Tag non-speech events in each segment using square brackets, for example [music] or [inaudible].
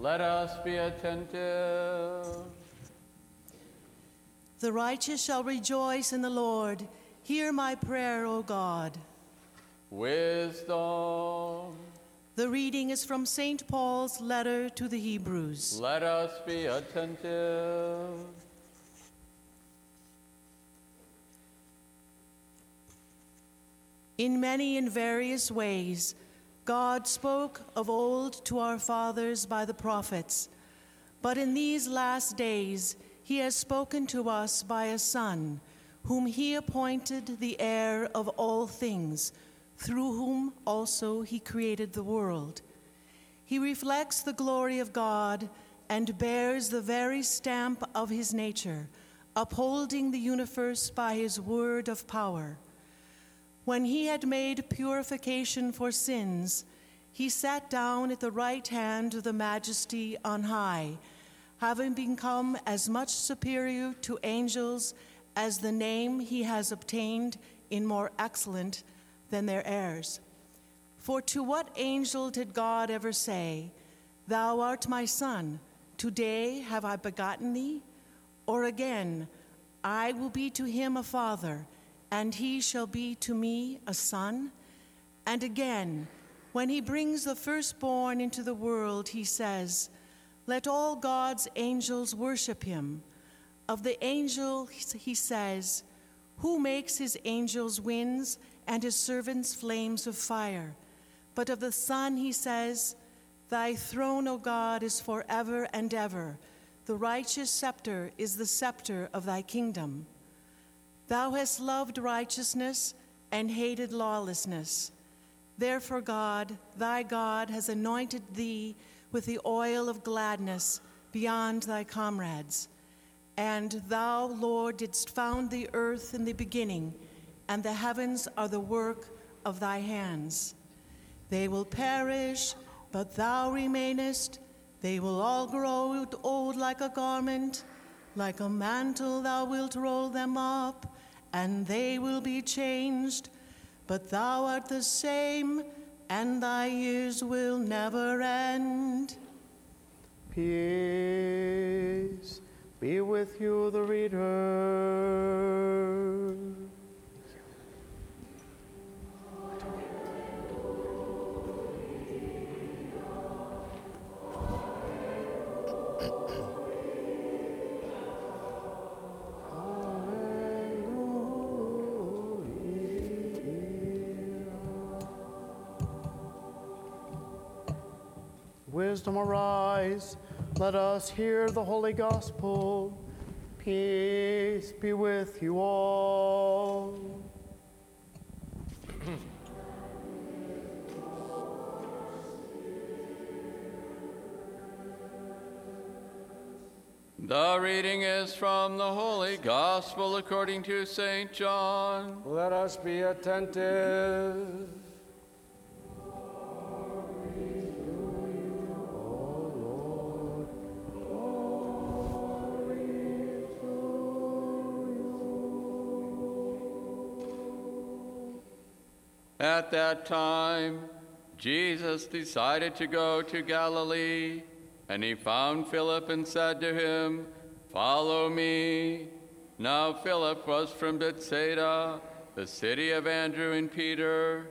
Let us be attentive. The righteous shall rejoice in the Lord. Hear my prayer, O God. Wisdom. The reading is from St. Paul's letter to the Hebrews. Let us be attentive. In many and various ways, God spoke of old to our fathers by the prophets. But in these last days, he has spoken to us by a Son, whom he appointed the heir of all things, through whom also he created the world. He reflects the glory of God and bears the very stamp of his nature, upholding the universe by his word of power. When he had made purification for sins, he sat down at the right hand of the majesty on high, having become as much superior to angels as the name he has obtained in more excellent than their heirs. For to what angel did God ever say, Thou art my son, today have I begotten thee? Or again, I will be to him a father and he shall be to me a son. And again, when he brings the firstborn into the world, he says, Let all God's angels worship him. Of the angel, he says, Who makes his angels winds and his servants flames of fire? But of the Son, he says, Thy throne, O God, is forever and ever. The righteous scepter is the scepter of thy kingdom. Thou hast loved righteousness and hated lawlessness. Therefore, God, thy God, has anointed thee with the oil of gladness beyond thy comrades. And thou, Lord, didst found the earth in the beginning, and the heavens are the work of thy hands. They will perish, but thou remainest. They will all grow old like a garment. Like a mantle, thou wilt roll them up and they will be changed. But thou art the same, and thy years will never end. Peace be with you, the reader. Wisdom arise, let us hear the holy gospel. Peace be with you all. [clears throat] The reading is from the Holy Gospel according to St. John. Let us be attentive. At that time, Jesus decided to go to Galilee, and he found Philip and said to him, Follow me. Now Philip was from Bethsaida, the city of Andrew and Peter.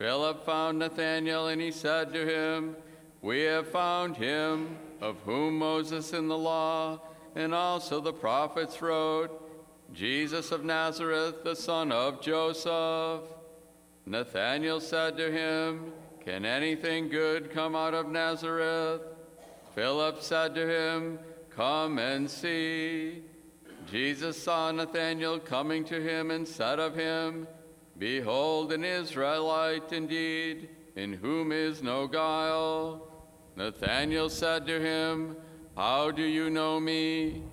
Philip found Nathanael, and he said to him, We have found him, of whom Moses in the law and also the prophets wrote, Jesus of Nazareth, the son of Joseph. Nathanael said to him, Can anything good come out of Nazareth? Philip said to him, Come and see. Jesus saw Nathanael coming to him and said of him, Behold, an Israelite indeed, in whom is no guile. Nathanael said to him, How do you know me?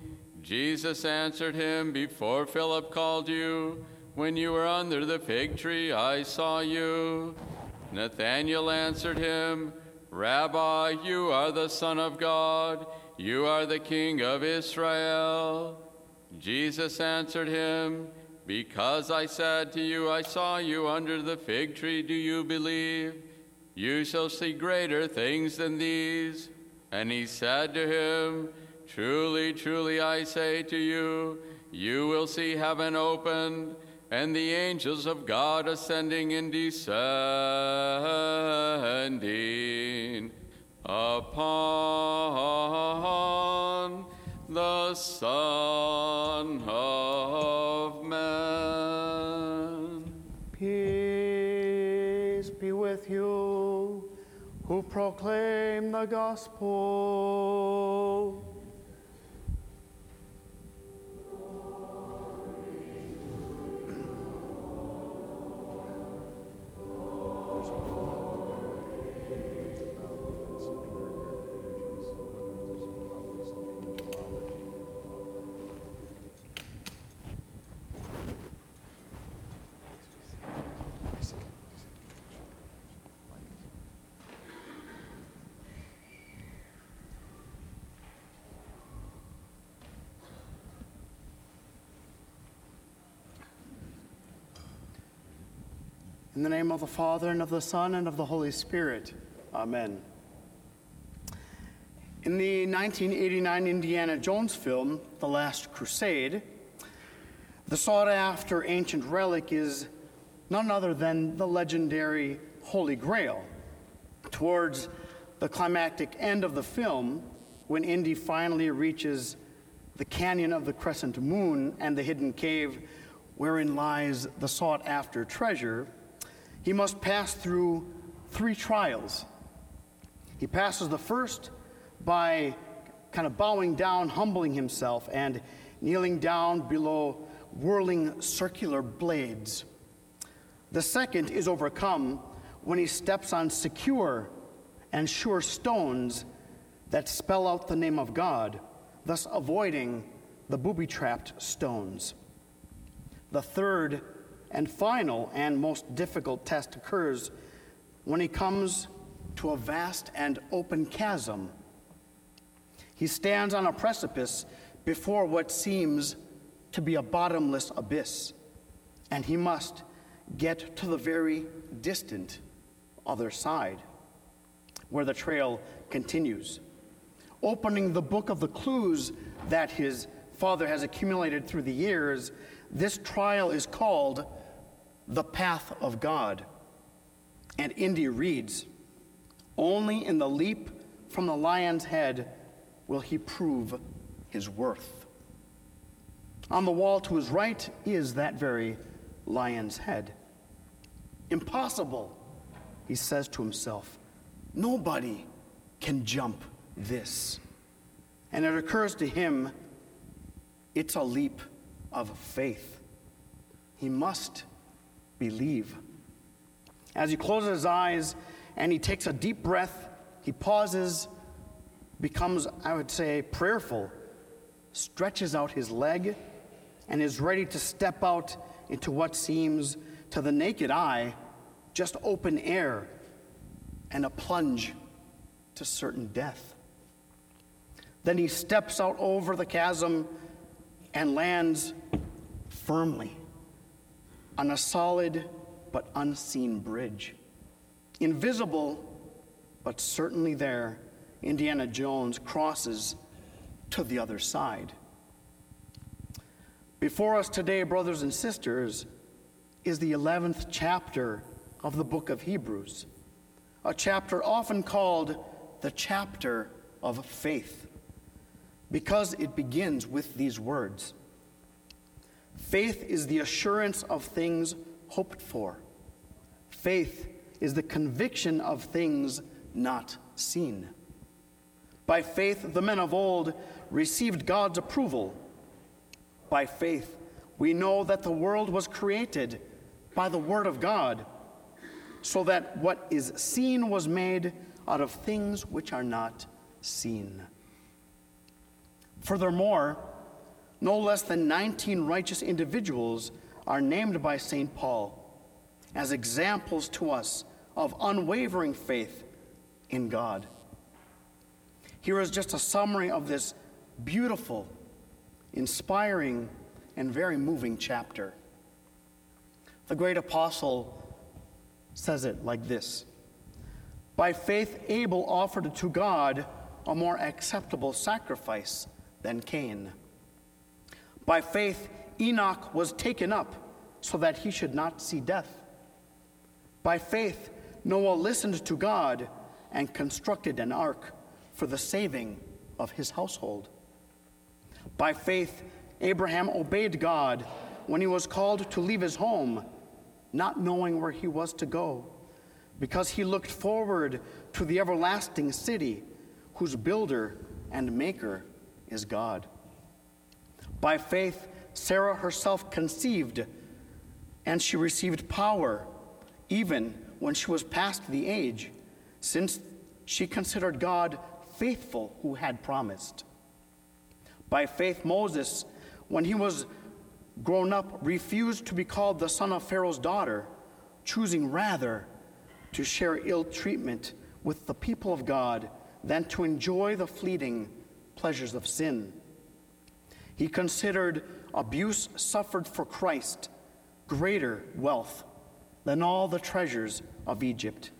Jesus answered him, Before Philip called you, when you were under the fig tree, I saw you. Nathanael answered him, Rabbi, you are the Son of God, you are the King of Israel. Jesus answered him, Because I said to you, I saw you under the fig tree, do you believe? You shall see greater things than these. And he said to him, Truly, truly, I say to you, you will see heaven opened, and the angels of God ascending and descending upon the Son of Man. Peace be with you who proclaim the gospel. In the name of the Father, and of the Son, and of the Holy Spirit. Amen. In the 1989 Indiana Jones film, The Last Crusade, the sought after ancient relic is none other than the legendary Holy Grail. Towards the climactic end of the film, when Indy finally reaches the canyon of the crescent moon and the hidden cave wherein lies the sought after treasure, he must pass through three trials. He passes the first by kind of bowing down, humbling himself, and kneeling down below whirling circular blades. The second is overcome when he steps on secure and sure stones that spell out the name of God, thus avoiding the booby trapped stones. The third and final and most difficult test occurs when he comes to a vast and open chasm. He stands on a precipice before what seems to be a bottomless abyss, and he must get to the very distant other side, where the trail continues, opening the book of the clues that his father has accumulated through the years. This trial is called the path of God. And Indy reads, Only in the leap from the lion's head will he prove his worth. On the wall to his right is that very lion's head. Impossible, he says to himself. Nobody can jump this. And it occurs to him it's a leap of faith. He must believe. As he closes his eyes and he takes a deep breath, he pauses, becomes, I would say, prayerful, stretches out his leg, and is ready to step out into what seems to the naked eye just open air and a plunge to certain death. Then he steps out over the chasm and lands firmly on a solid but unseen bridge. Invisible, but certainly there, Indiana Jones crosses to the other side. Before us today, brothers and sisters, is the 11th chapter of the book of Hebrews, a chapter often called the chapter of faith, because it begins with these words Faith is the assurance of things hoped for. Faith is the conviction of things not seen. By faith, the men of old received God's approval. By faith, we know that the world was created by the Word of God, so that what is seen was made out of things which are not seen. Furthermore, no less than 19 righteous individuals are named by St. Paul as examples to us of unwavering faith in God. Here is just a summary of this beautiful, inspiring, and very moving chapter. The great apostle says it like this By faith, Abel offered to God a more acceptable sacrifice than Cain. By faith, Enoch was taken up so that he should not see death. By faith, Noah listened to God and constructed an ark for the saving of his household. By faith, Abraham obeyed God when he was called to leave his home, not knowing where he was to go, because he looked forward to the everlasting city whose builder and maker is God. By faith, Sarah herself conceived, and she received power even when she was past the age, since she considered God faithful who had promised. By faith, Moses, when he was grown up, refused to be called the son of Pharaoh's daughter, choosing rather to share ill treatment with the people of God than to enjoy the fleeting pleasures of sin. He considered abuse suffered for Christ greater wealth than all the treasures of Egypt,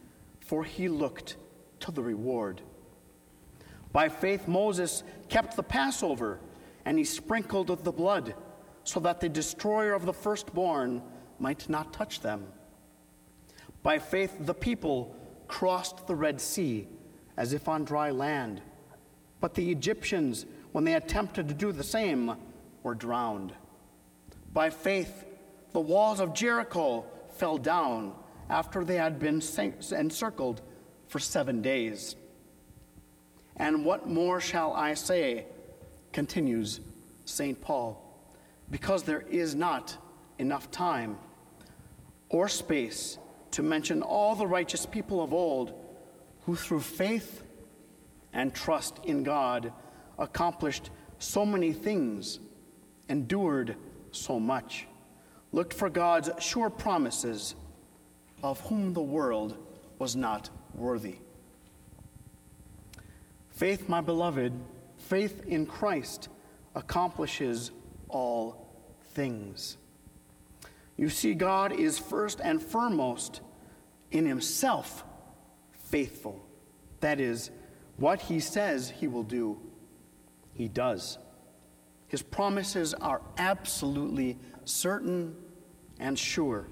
for he looked to the reward. By faith, Moses kept the Passover, and he sprinkled the blood, so that the destroyer of the firstborn might not touch them. By faith, the people crossed the Red Sea as if on dry land, but the Egyptians, when they attempted to do the same, were drowned. By faith, the walls of Jericho fell down after they had been encircled for seven days. And what more shall I say? continues St. Paul, because there is not enough time or space to mention all the righteous people of old who, through faith and trust in God, accomplished so many things, endured so much, looked for God's sure promises, of whom the world was not worthy. Faith, my beloved, faith in Christ accomplishes all things. You see, God is first and foremost in Himself faithful. That is, what He says He will do, He does. His promises are absolutely certain and sure.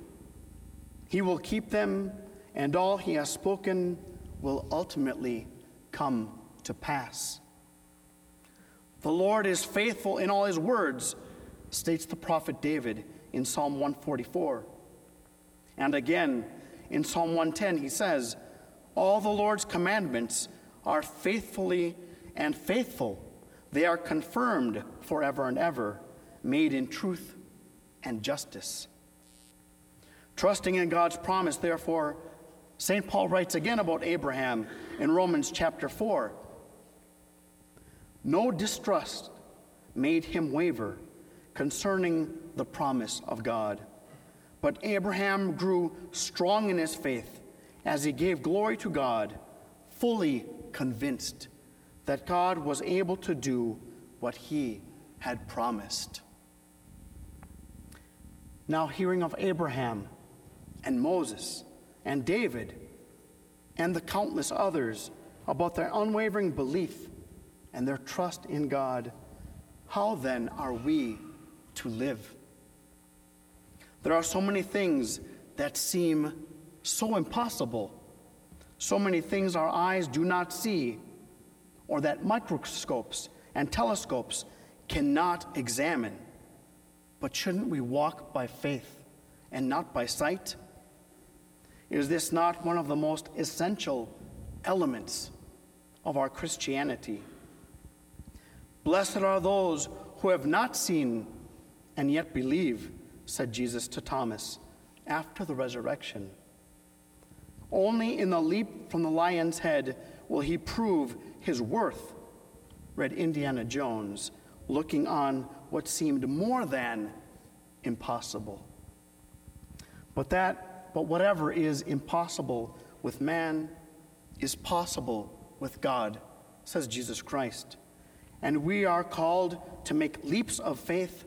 He will keep them, and all He has spoken will ultimately come to pass. The Lord is faithful in all his words, states the prophet David in Psalm 144. And again, in Psalm 110, he says, All the Lord's commandments are faithfully and faithful. They are confirmed forever and ever, made in truth and justice. Trusting in God's promise, therefore, St. Paul writes again about Abraham in Romans chapter 4. No distrust made him waver concerning the promise of God. But Abraham grew strong in his faith as he gave glory to God, fully convinced that God was able to do what he had promised. Now, hearing of Abraham and Moses and David and the countless others about their unwavering belief and their trust in God, how then are we to live? There are so many things that seem so impossible, so many things our eyes do not see, or that microscopes and telescopes cannot examine. But shouldn't we walk by faith and not by sight? Is this not one of the most essential elements of our Christianity? Blessed are those who have not seen and yet believe, said Jesus to Thomas after the resurrection. Only in the leap from the lion's head will he prove his worth, read Indiana Jones, looking on what seemed more than impossible. But that, but whatever is impossible with man is possible with God, says Jesus Christ. And we are called to make leaps of faith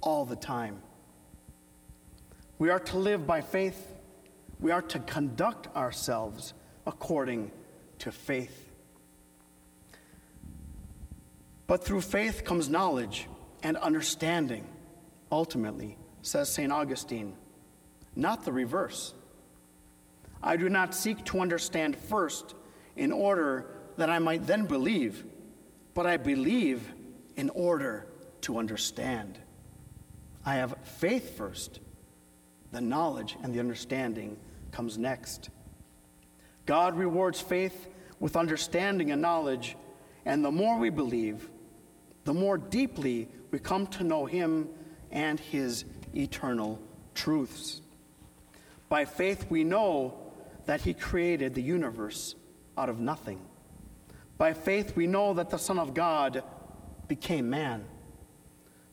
all the time. We are to live by faith. We are to conduct ourselves according to faith. But through faith comes knowledge and understanding, ultimately, says St. Augustine, not the reverse. I do not seek to understand first in order that I might then believe, but I believe in order to understand. I have faith first, the knowledge and the understanding comes next. God rewards faith with understanding and knowledge, and the more we believe, the more deeply we come to know Him and His eternal truths. By faith, we know that He created the universe out of nothing. By faith, we know that the Son of God became man.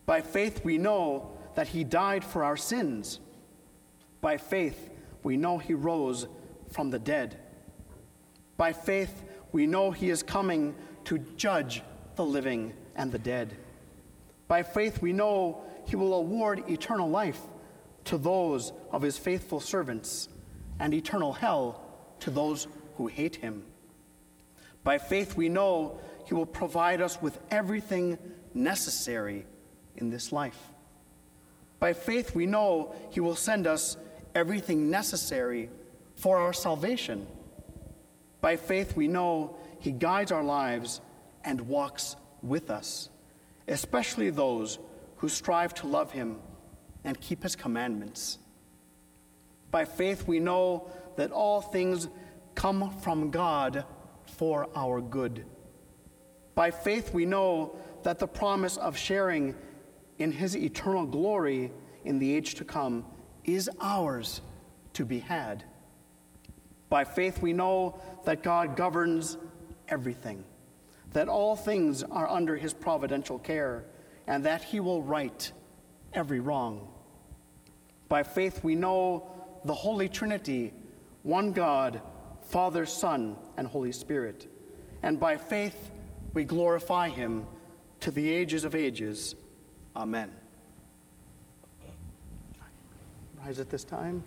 By faith, we know that He died for our sins. By faith, we know He rose from the dead. By faith, we know He is coming to judge the living and the dead. By faith, we know He will award eternal life to those of His faithful servants and eternal hell to those who hate Him. By faith, we know He will provide us with everything necessary in this life. By faith, we know He will send us everything necessary for our salvation. By faith, we know He guides our lives and walks with us, especially those who strive to love Him and keep His commandments. By faith, we know that all things come from God for our good. By faith, we know that the promise of sharing in His eternal glory in the age to come is ours to be had. By faith, we know that God governs everything, that all things are under His providential care, and that He will right every wrong. By faith, we know the Holy Trinity, one God, Father, Son, and Holy Spirit. And by faith, we glorify Him to the ages of ages. Amen. Rise at this time.